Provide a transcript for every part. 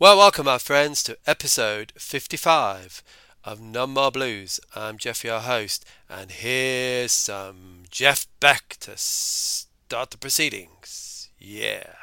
Well, welcome, my friends, to episode 55 of None More Blues. I'm Jeff, your host, and here's some Jeff Beck to start the proceedings. Yeah.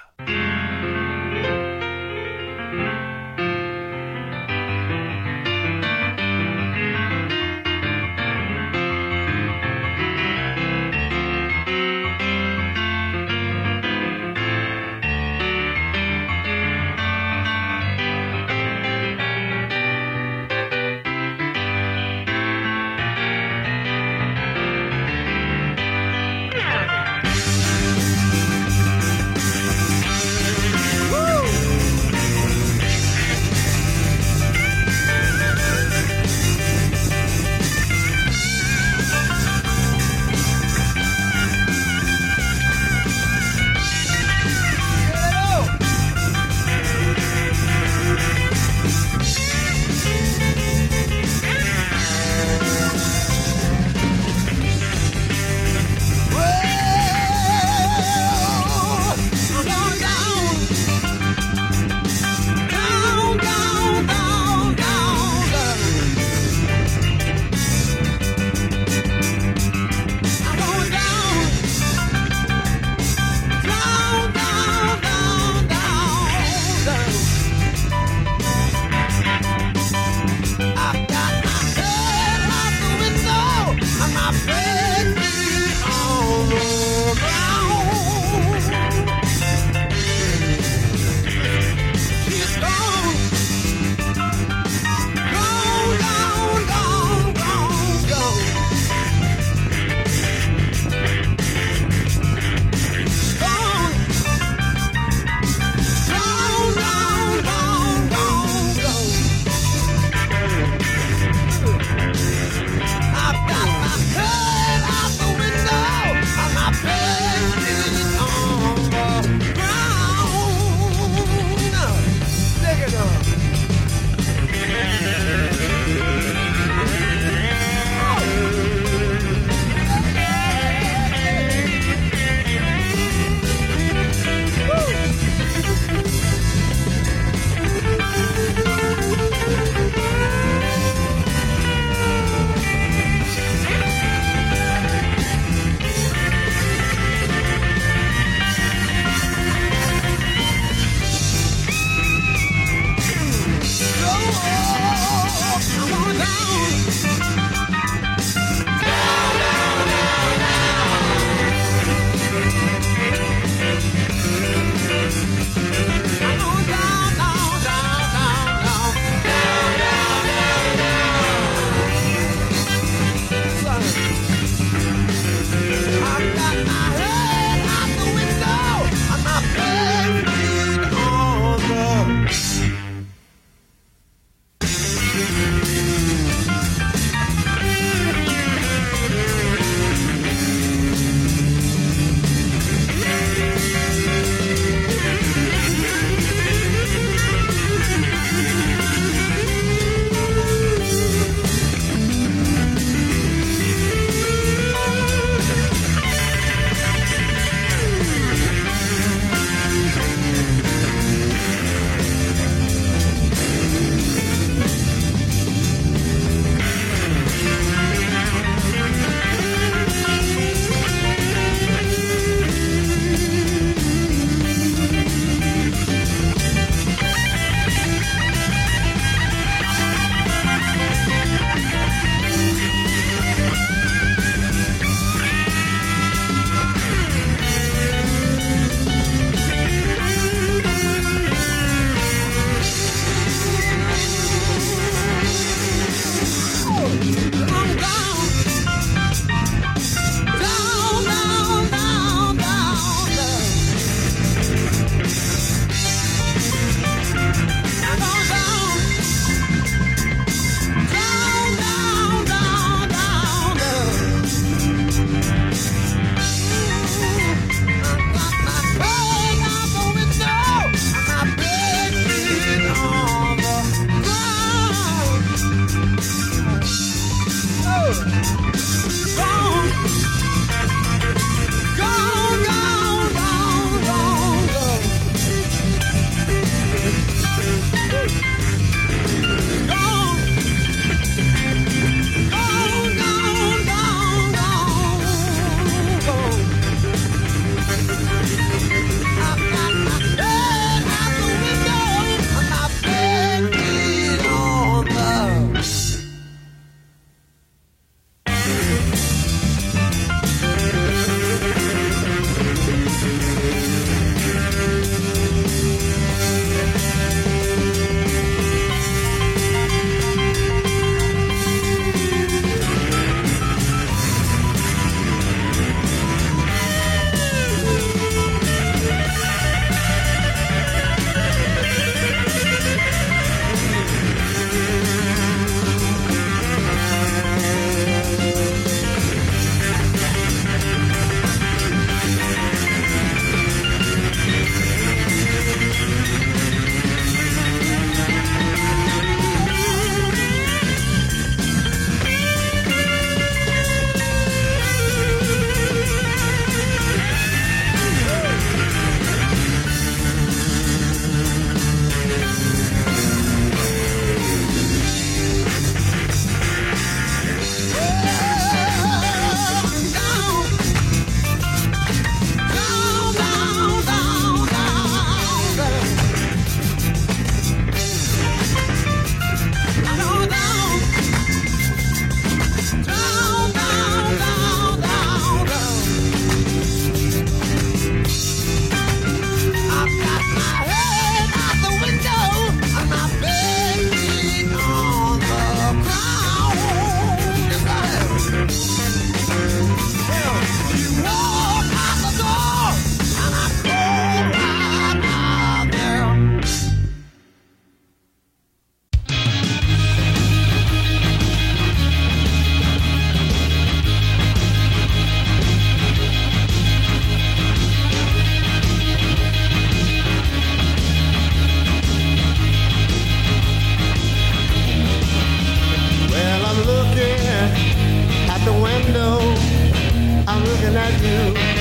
I'm looking at you.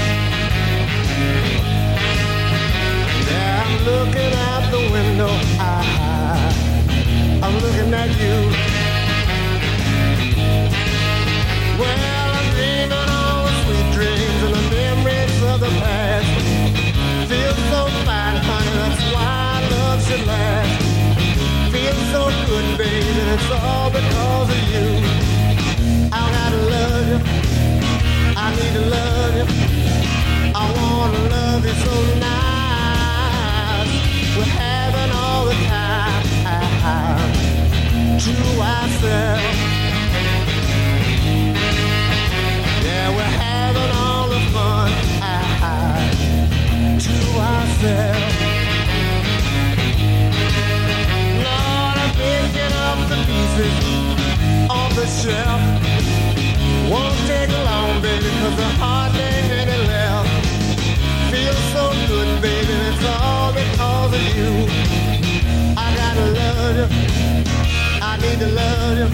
Off the time, to ourselves. Yeah, we're having all the fun, to ourselves. Lord, I'm picking up the pieces on the shelf. Won't take long, baby, cause there hardly good, baby, it's all because of you. I gotta love you. I need to love you.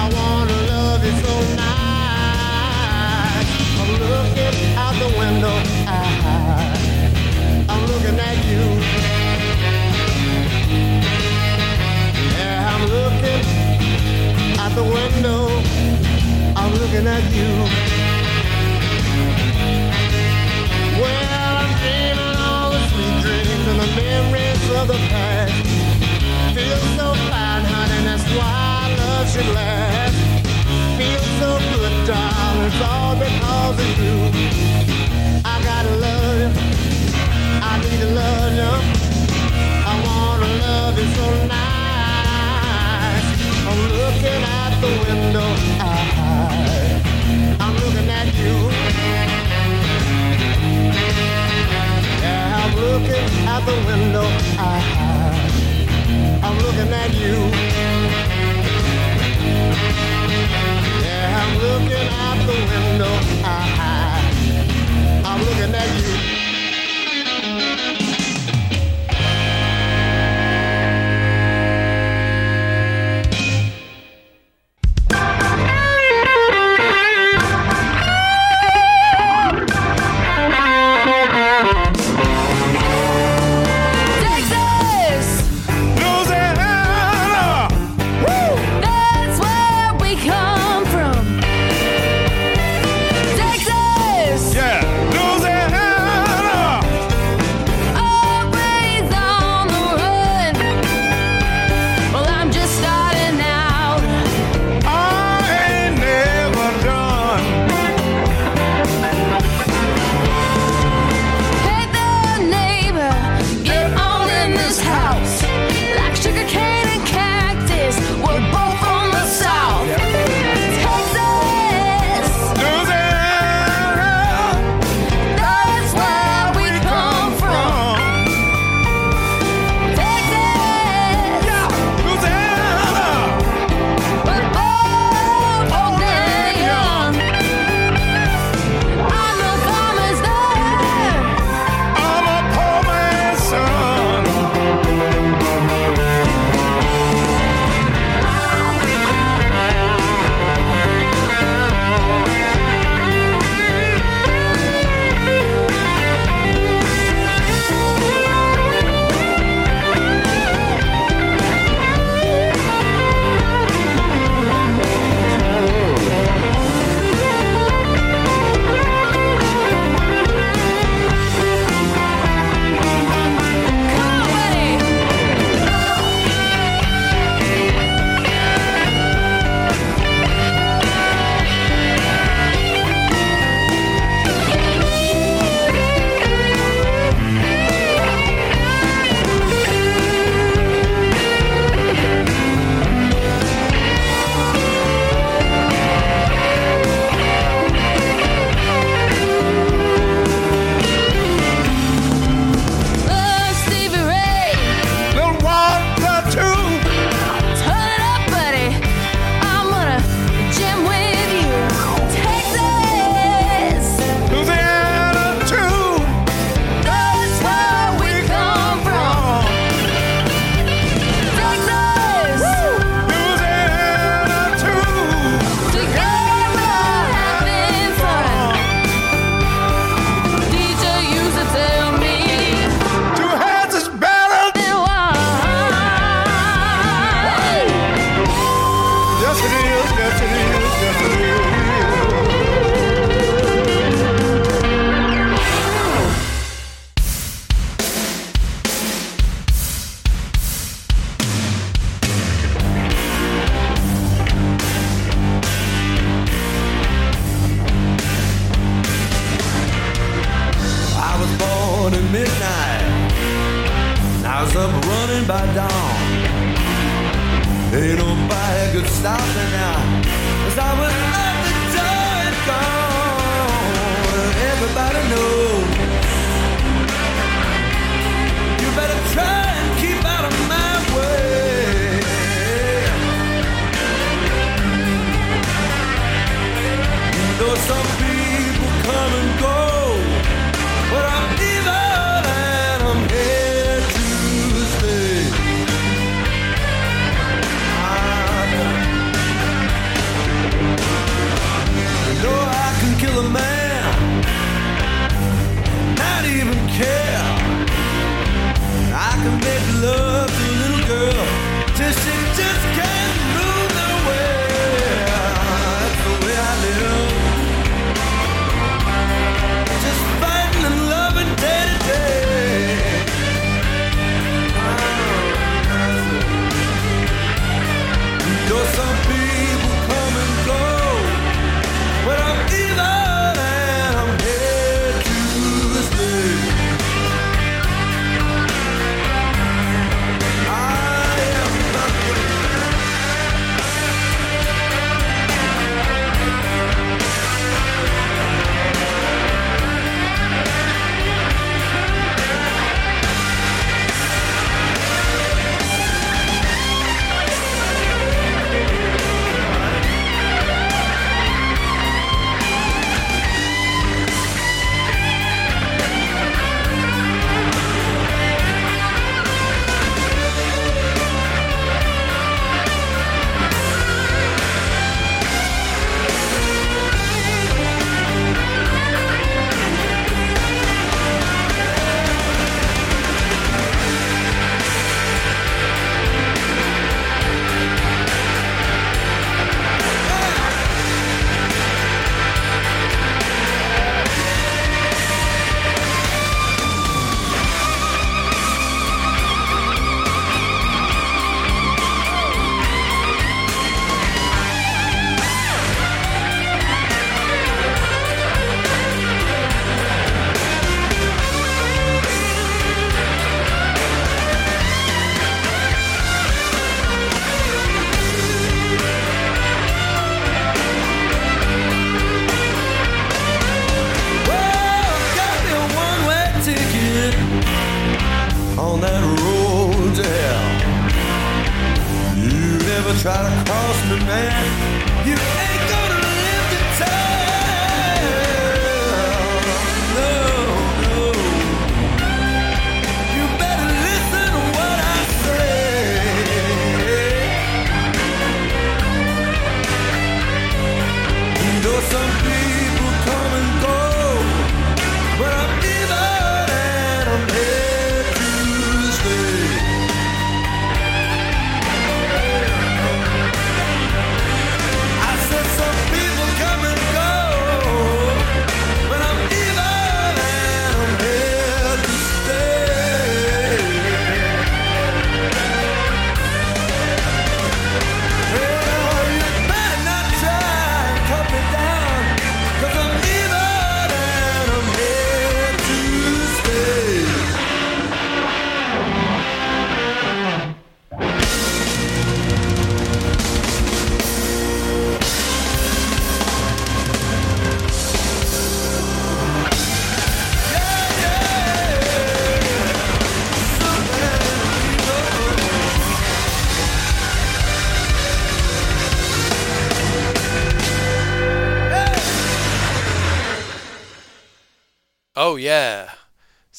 I wanna love you so nice. I'm looking out the window. I, I'm looking at you. Yeah, I'm looking out the window. I'm looking at you. Memories of the past. Feel so fine, honey, that's why love should last. Feel so good, darling, it's all because of you. I gotta love you. I need to love you. I wanna love you so nice. I'm looking out the window. I, I'm looking at you. Looking out the window. I, I'm looking at you. Yeah, I'm looking out the window. I, I'm looking at you.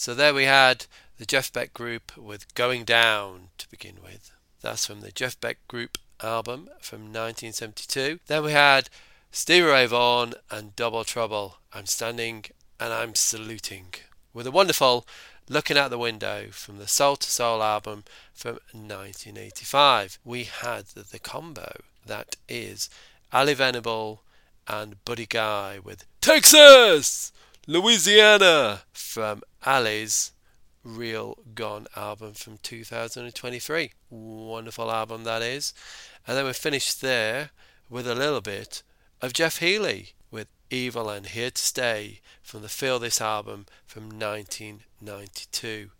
So there we had the Jeff Beck Group with Going Down to begin with. That's from the Jeff Beck Group album from 1972. Then we had Stevie Ray Vaughan and Double Trouble. I'm standing and I'm saluting with a wonderful Looking Out the Window from the Soul to Soul album from 1985. We had the, combo that is Ally Venable and Buddy Guy with Texas! Louisiana from Ally's Real Gone album from 2023. Wonderful album that is. And then we finished there with a little bit of Jeff Healey with Evil and Here to Stay from the Feel This album from 1992.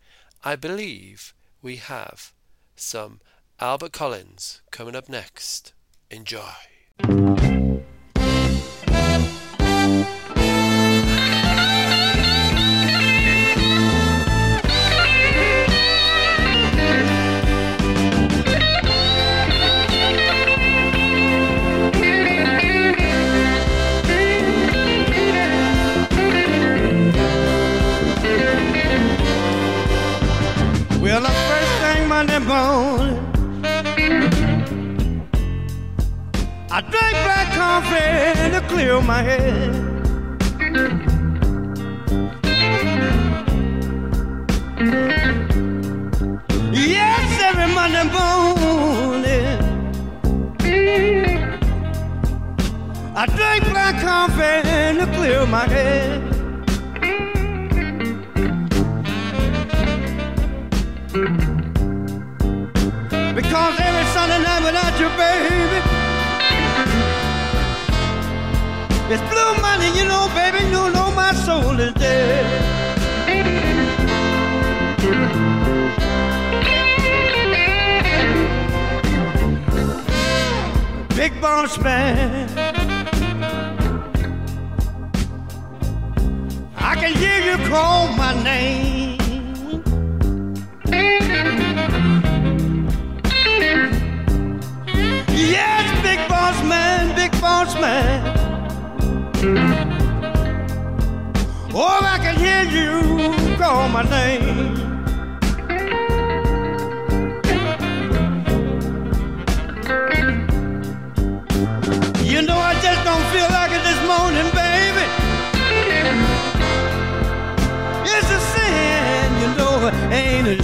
I believe we have some Albert Collins coming up next. Enjoy. Clear my head. Yes, every Monday morning, I drank black coffee to clear my head. Because every Sunday night without you, baby, it's blue money, you know, baby, you know my soul is dead. Big boss man, I can hear you call my name. Yes, big boss man, big boss man. Oh, I can hear you call my name. You know I just don't feel like it this morning, baby. It's a sin, you know, ain't it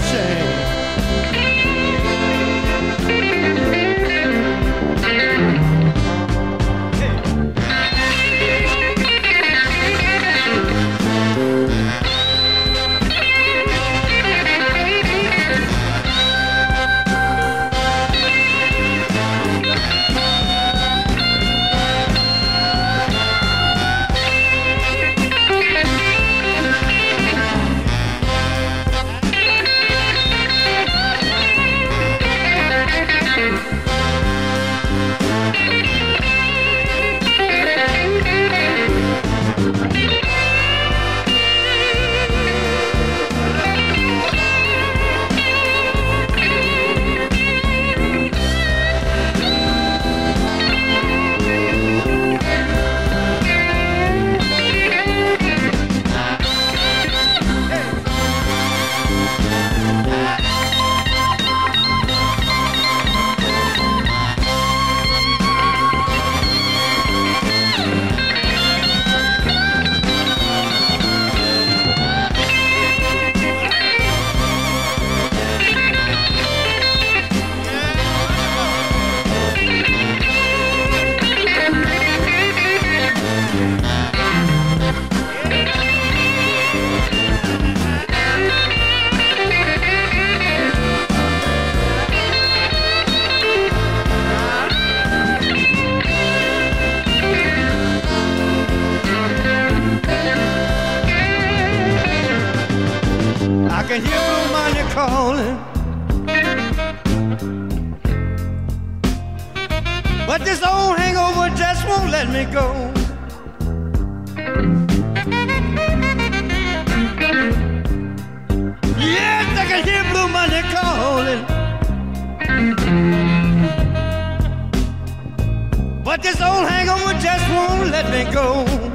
But this old hangover just won't let me go.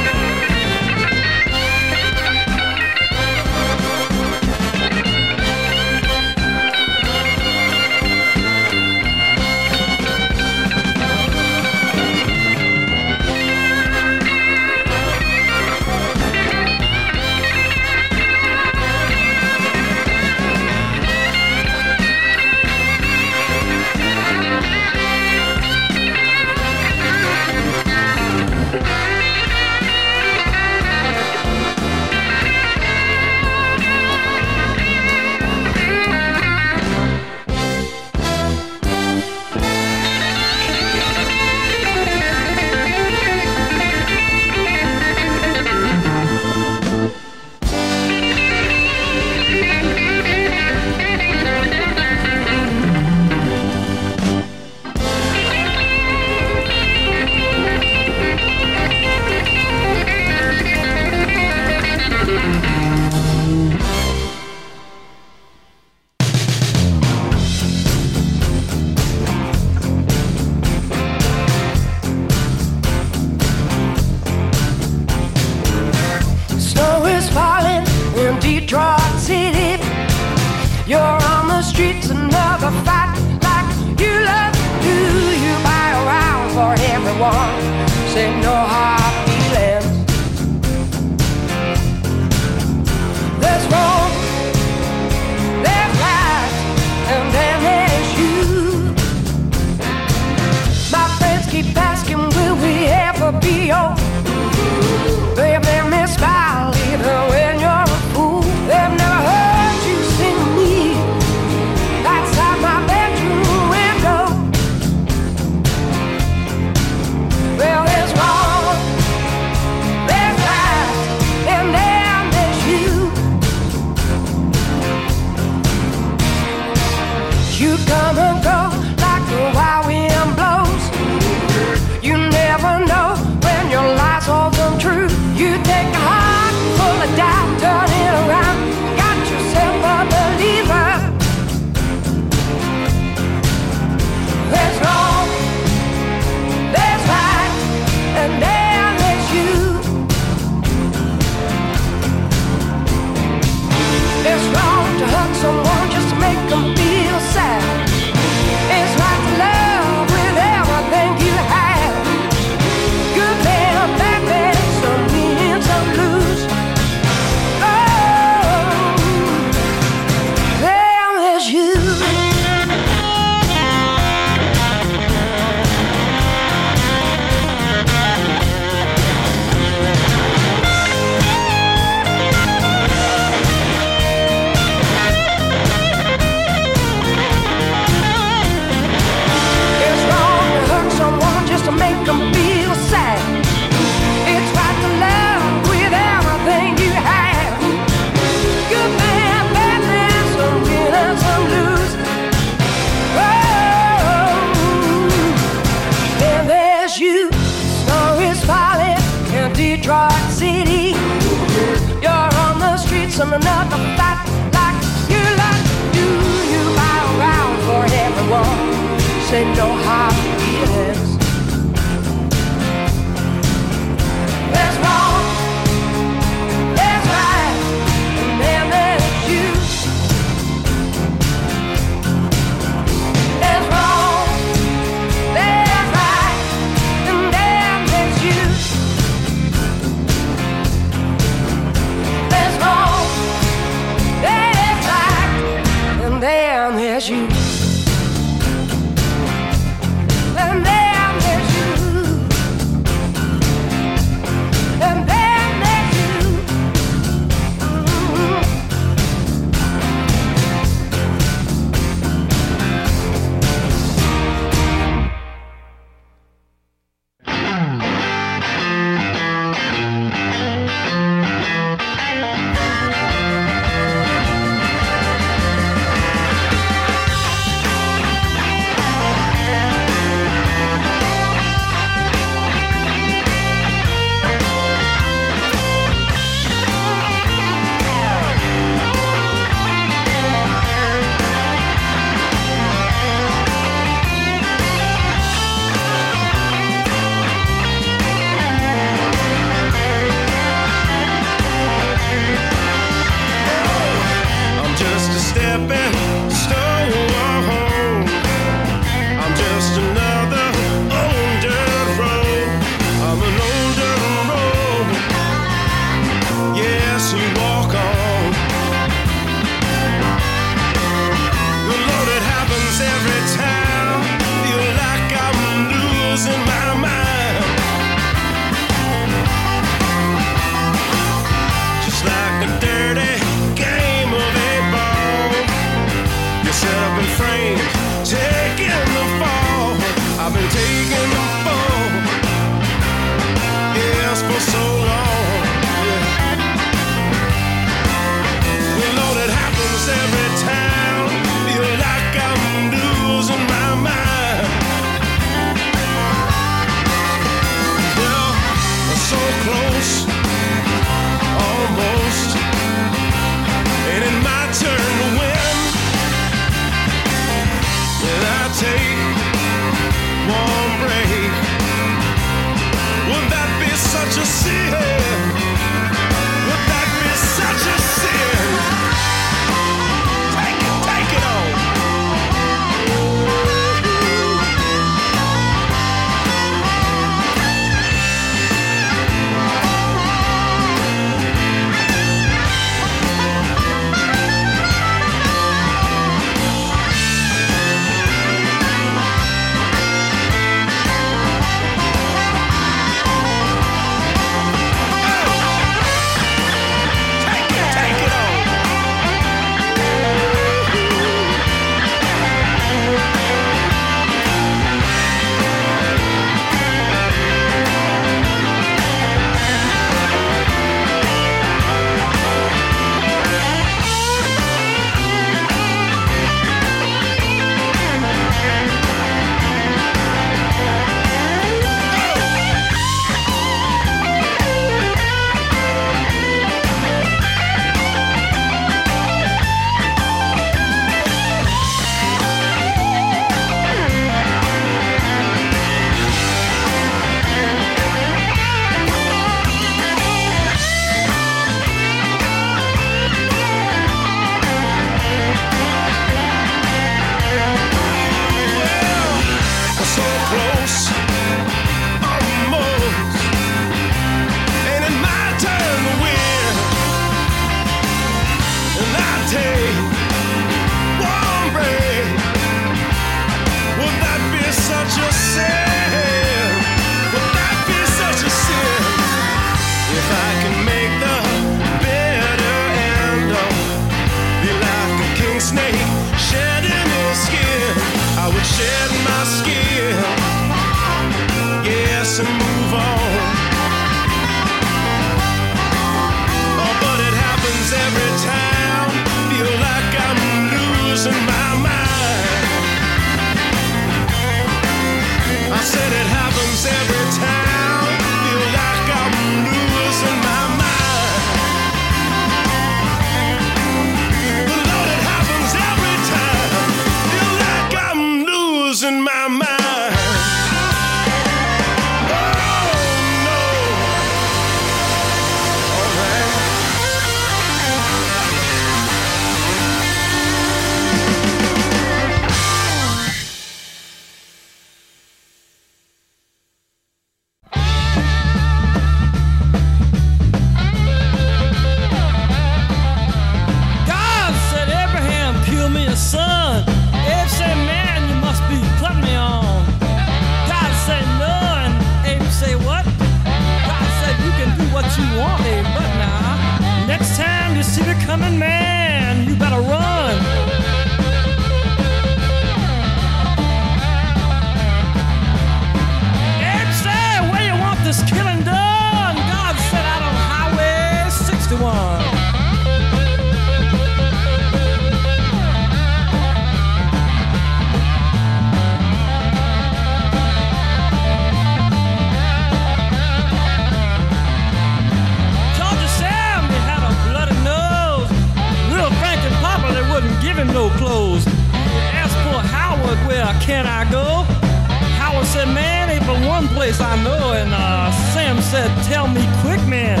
place I know. And uh, Sam said, Tell me quick, man.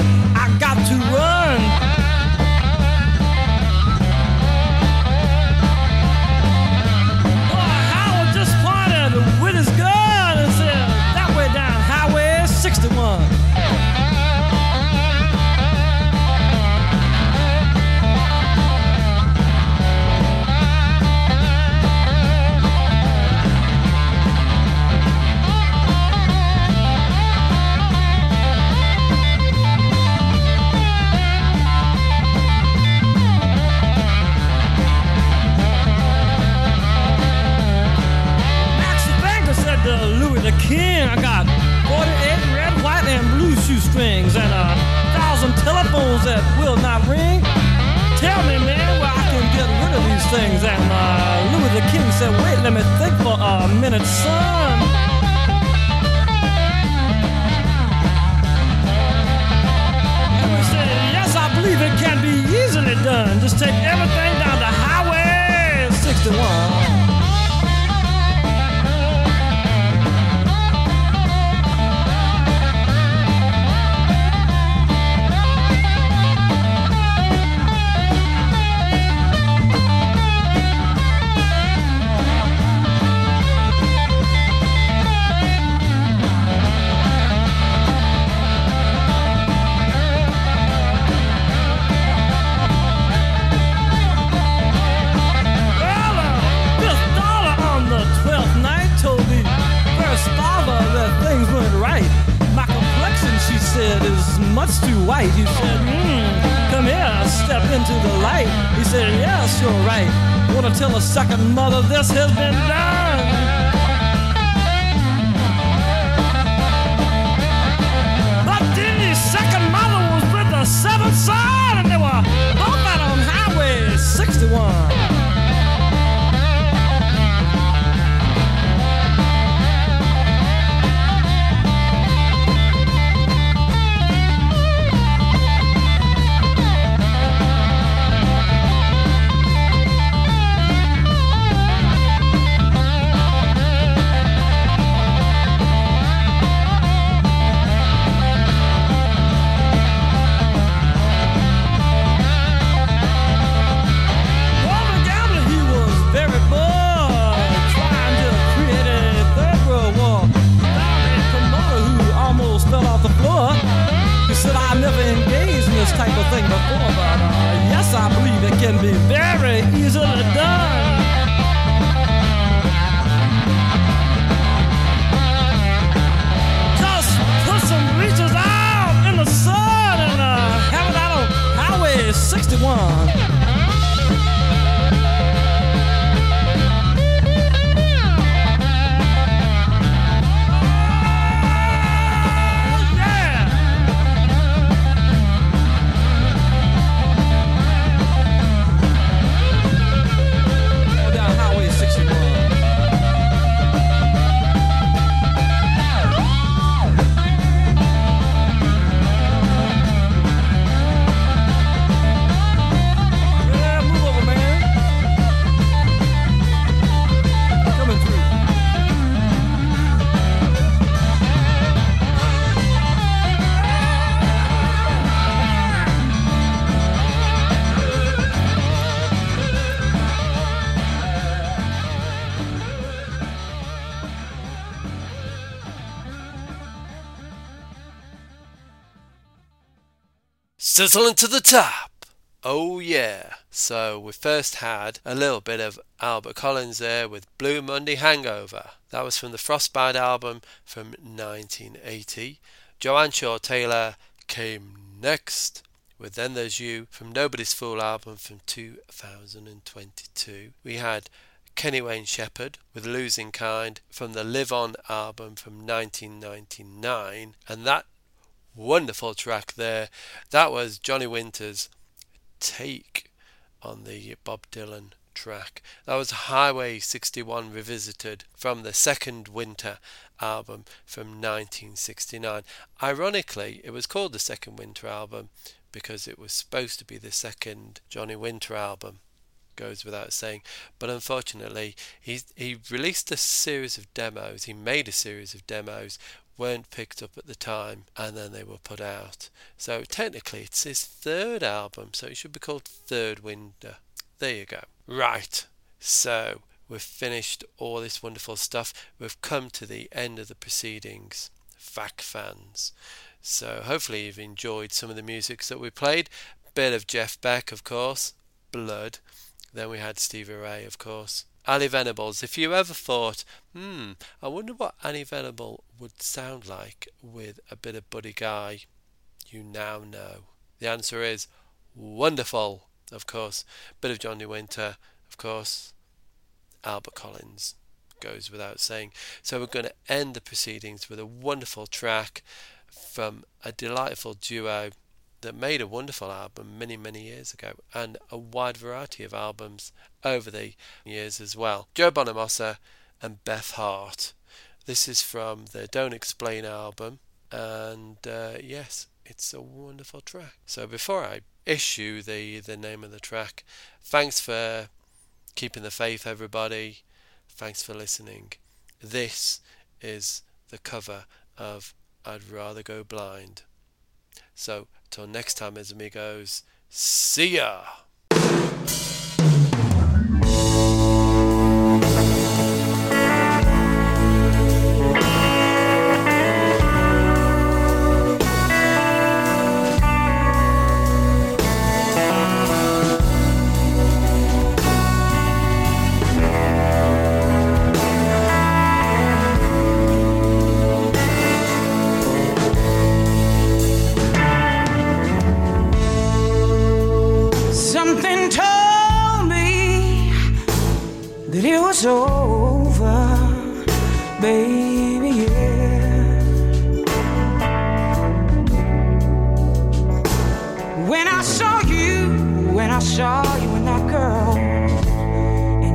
us has. type of thing before, but uh, yes, I believe it can be very easily done. sizzling to the top. Oh yeah. So we first had a little bit of Albert Collins there with Blue Monday Hangover. That was from the Frostbite album from 1980. Joanne Shaw Taylor came next with Then There's You from Nobody's Fool album from 2022. We had Kenny Wayne Shepherd with Losing Kind from the Live On album from 1999, and that wonderful track there, that was Johnny Winter's take on the Bob Dylan track. That was Highway 61 Revisited from the second Winter album from 1969. Ironically, it was called the second Winter album because it was supposed to be the second Johnny Winter album goes without saying. But unfortunately, he he released a series of demos. He made a series of demos weren't picked up at the time and then they were put out. So technically it's his third album, so it should be called Third Winter. There you go. Right. So we've finished all this wonderful stuff. We've come to the end of the proceedings. FAC fans. So hopefully you've enjoyed some of the music that we played. Bit of Jeff Beck, of course. Blood. Then we had Stevie Ray, of course. Ally Venable's. If you ever thought, hmm, I wonder what Ally Venable would sound like with a bit of Buddy Guy, you now know. The answer is wonderful, of course. Bit of Johnny Winter, of course. Albert Collins goes without saying. So we're going to end the proceedings with a wonderful track from a delightful duo that made a wonderful album many, many years ago, and a wide variety of albums over the years as well. Joe Bonamassa and Beth Hart. This is from the Don't Explain album, and uh, yes, it's a wonderful track. So before I issue the, the name of the track, thanks for keeping the faith, everybody. Thanks for listening. This is the cover of I'd Rather Go Blind. So Till next time, as amigos, see ya!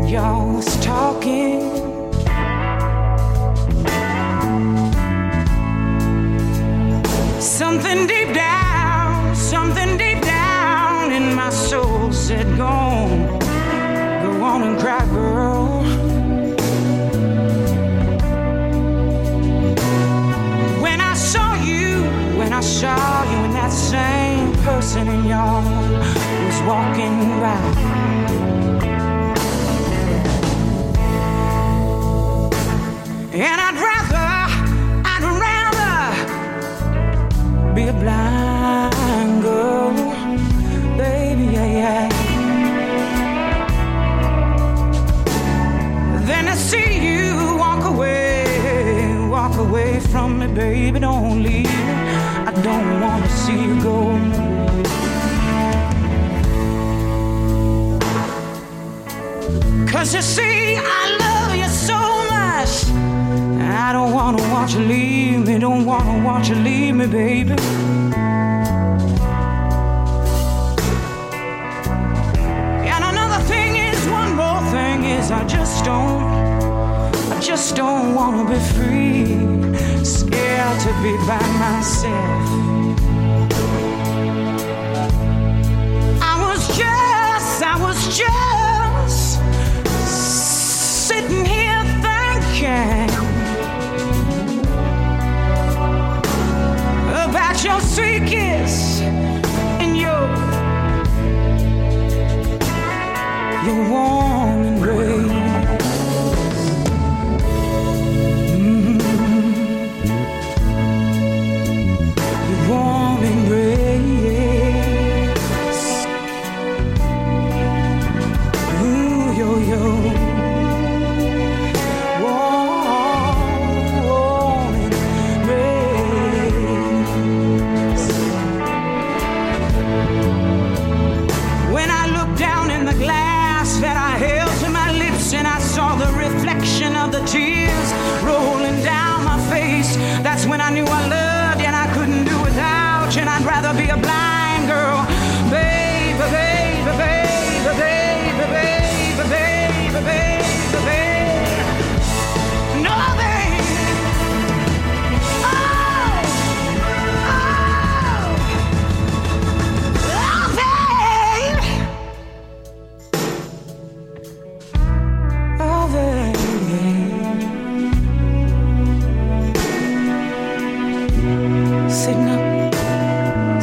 Y'all was talking. Something deep down, something deep down in my soul said, Go on, go on and cry, girl. When I saw you, when I saw you, and that same person in y'all was walking by. And I'd rather, I'd rather be a blind girl, baby, yeah, yeah. Then I see you walk away, walk away from me, baby, don't leave. I don't wanna see you go. Cause you see, I I don't wanna watch you leave me, don't wanna watch you leave me, baby. And another thing is, one more thing is, I just don't, I just don't wanna be free, scared to be by myself.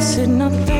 sitting up there.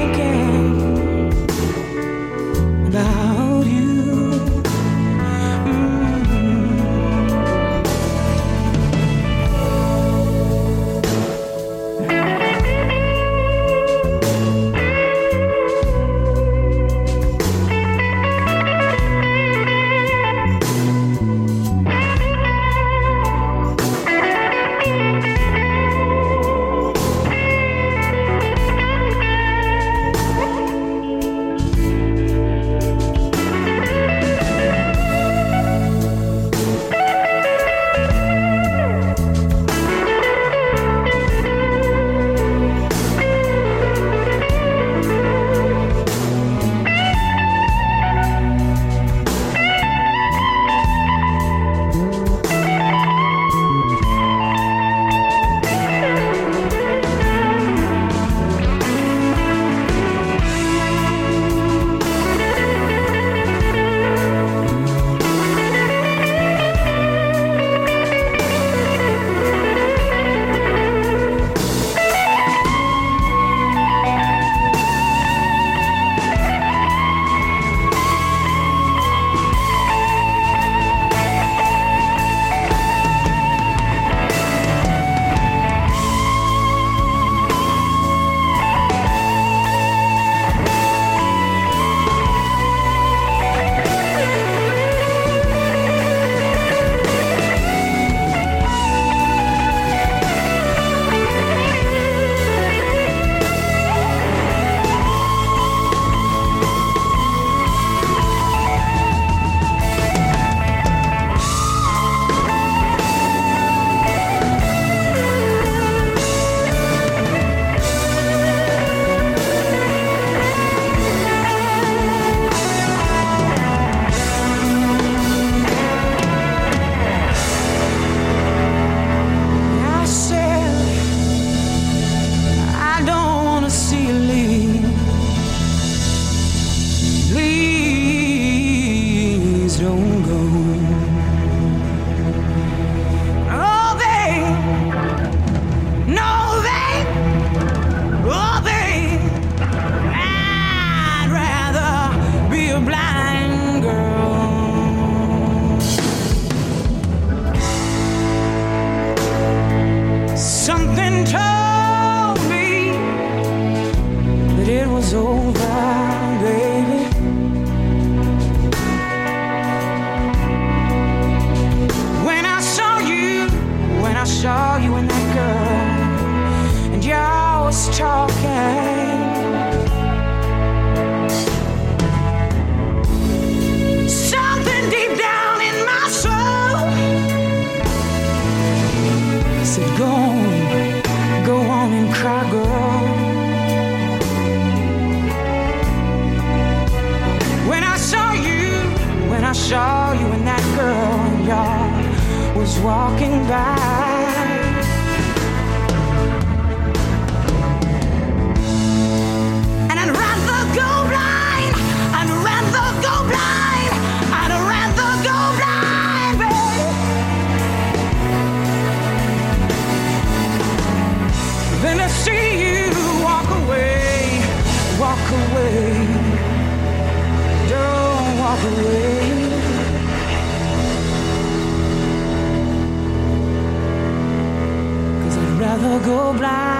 that girl, and y'all was talking. Something deep down in my soul said, Go on, go on and cry, girl. When I saw you and that girl, y'all was walking by. Cause I'd rather go blind.